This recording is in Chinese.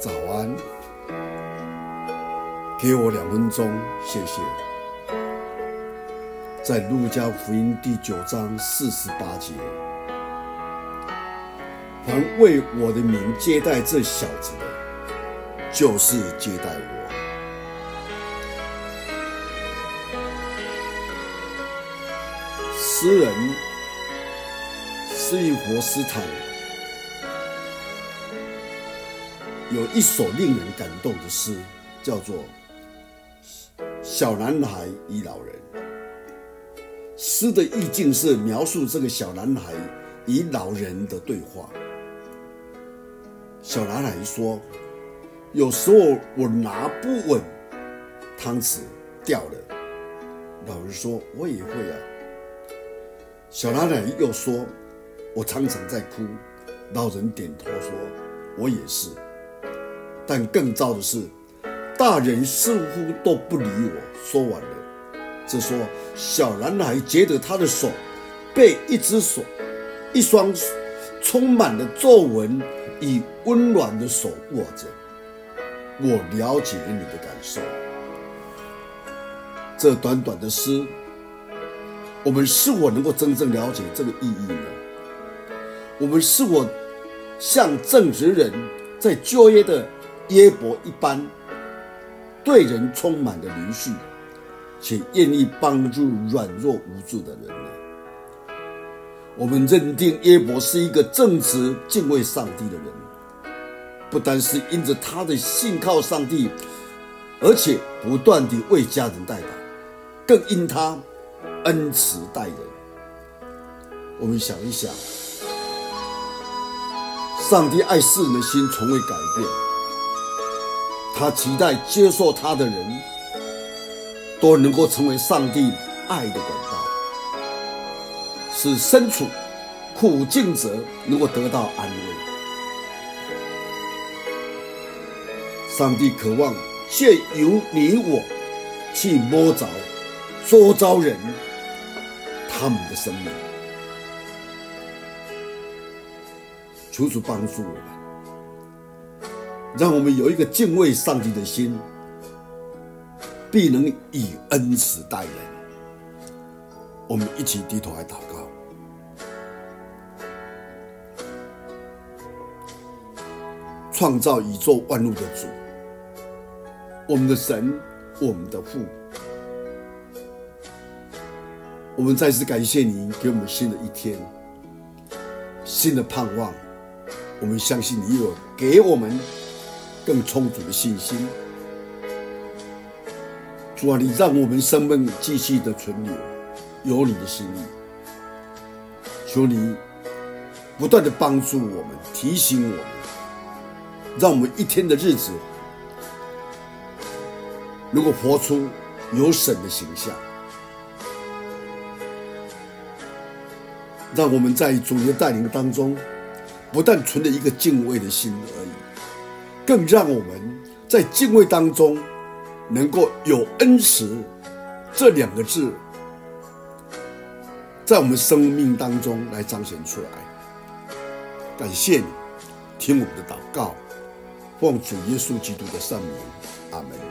早安，给我两分钟，谢谢。在路加福音第九章四十八节，凡为我的名接待这小子的，就是接待我。诗人司林佛斯坦。有一首令人感动的诗，叫做《小男孩与老人》。诗的意境是描述这个小男孩与老人的对话。小男孩说：“有时候我拿不稳，汤匙掉了。”老人说：“我也会啊。”小男孩又说：“我常常在哭。”老人点头说：“我也是。”但更糟的是，大人似乎都不理我。说完了，这时候小男孩觉得他的手被一只手、一双充满了皱纹与温暖的手握着。我了解你的感受。这短短的诗，我们是否能够真正了解这个意义呢？我们是否像正直人在就业的约伯一般，对人充满着怜恤，且愿意帮助软弱无助的人呢？我们认定约伯是一个正直、敬畏上帝的人，不单是因着他的信靠上帝，而且不断地为家人代祷，更因他恩慈待人。我们想一想，上帝爱世人的心从未改变。他期待接受他的人都能够成为上帝爱的管道，使身处苦境者能够得到安慰。上帝渴望借由你我去摸着周遭人他们的生命，求主帮助我们。让我们有一个敬畏上帝的心，必能以恩慈待人。我们一起低头来祷告。创造宇宙万物的主，我们的神，我们的父，我们再次感谢您给我们新的一天，新的盼望。我们相信你有给我们。更充足的信心，主啊，你让我们生命继续的存留，有你的心意。求你不断的帮助我们，提醒我们，让我们一天的日子能够活出有神的形象，让我们在主的带领当中，不但存着一个敬畏的心而已。更让我们在敬畏当中，能够有恩慈这两个字，在我们生命当中来彰显出来。感谢你，听我们的祷告，奉主耶稣基督的圣名，阿门。